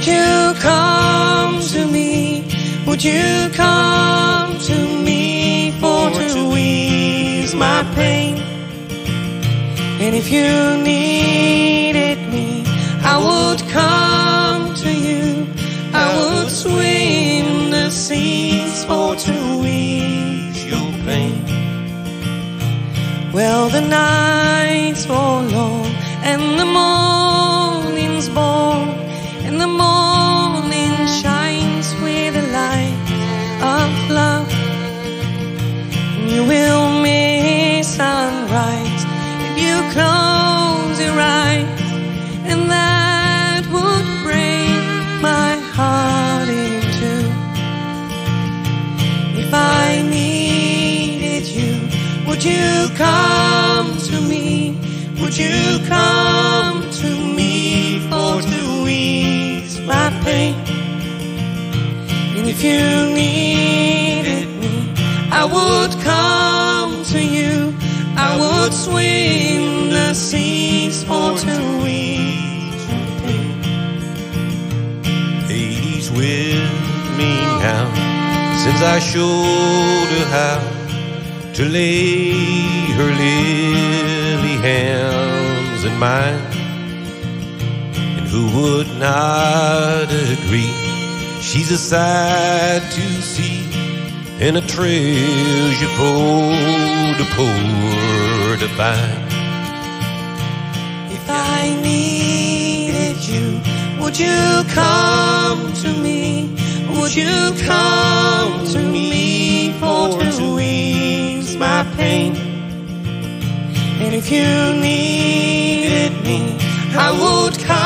Would you come to me? Would you come to me for to ease my pain? And if you needed me, I would come to you. I would swim the seas for to ease your pain. Well, the nights fall long and the morning's born, the morning shines with the light of love. You will miss sunrise if you close your eyes, and that would break my heart in two. If I needed you, would you come to me? Would you come to me for pain? And if you needed me, I would come to you. I would swim the seas for your pain. He's with me now since I showed her how to lay her lily hands in mine. Who would not agree? She's a sight to see and a treasure for the poor to find. If I needed you, would you come to me? Would you come to me for to ease my pain? And if you needed me, I would come